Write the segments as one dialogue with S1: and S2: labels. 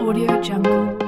S1: Audio Jungle.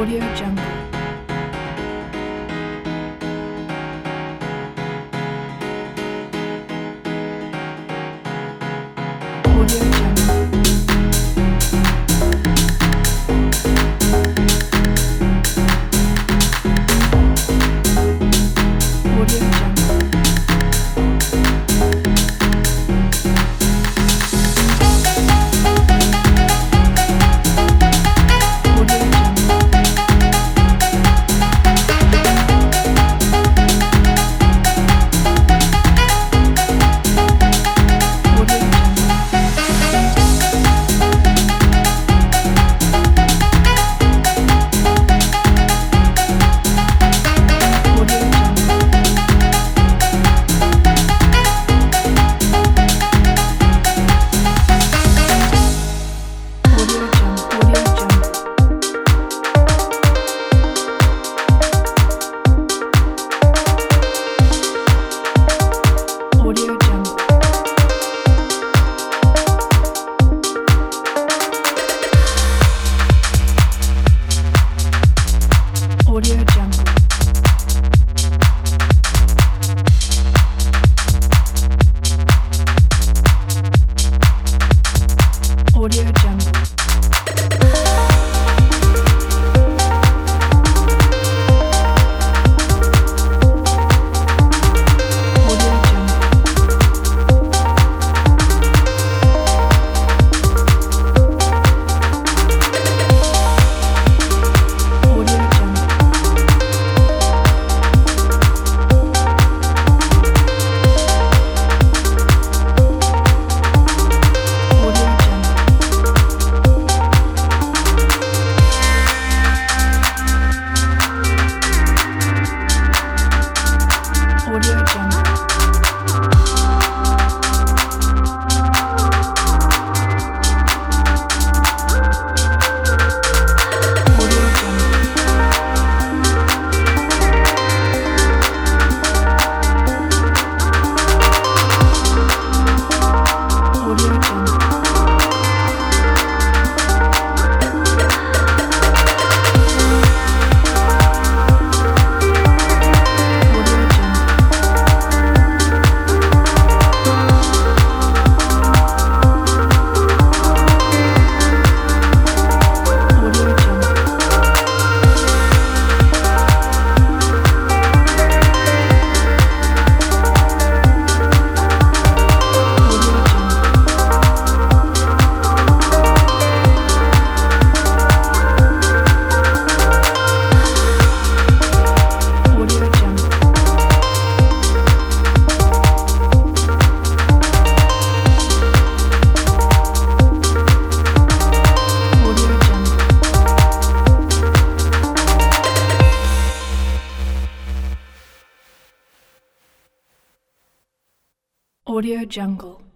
S1: Audio Jungle. Audio Jungle. Audio Jungle.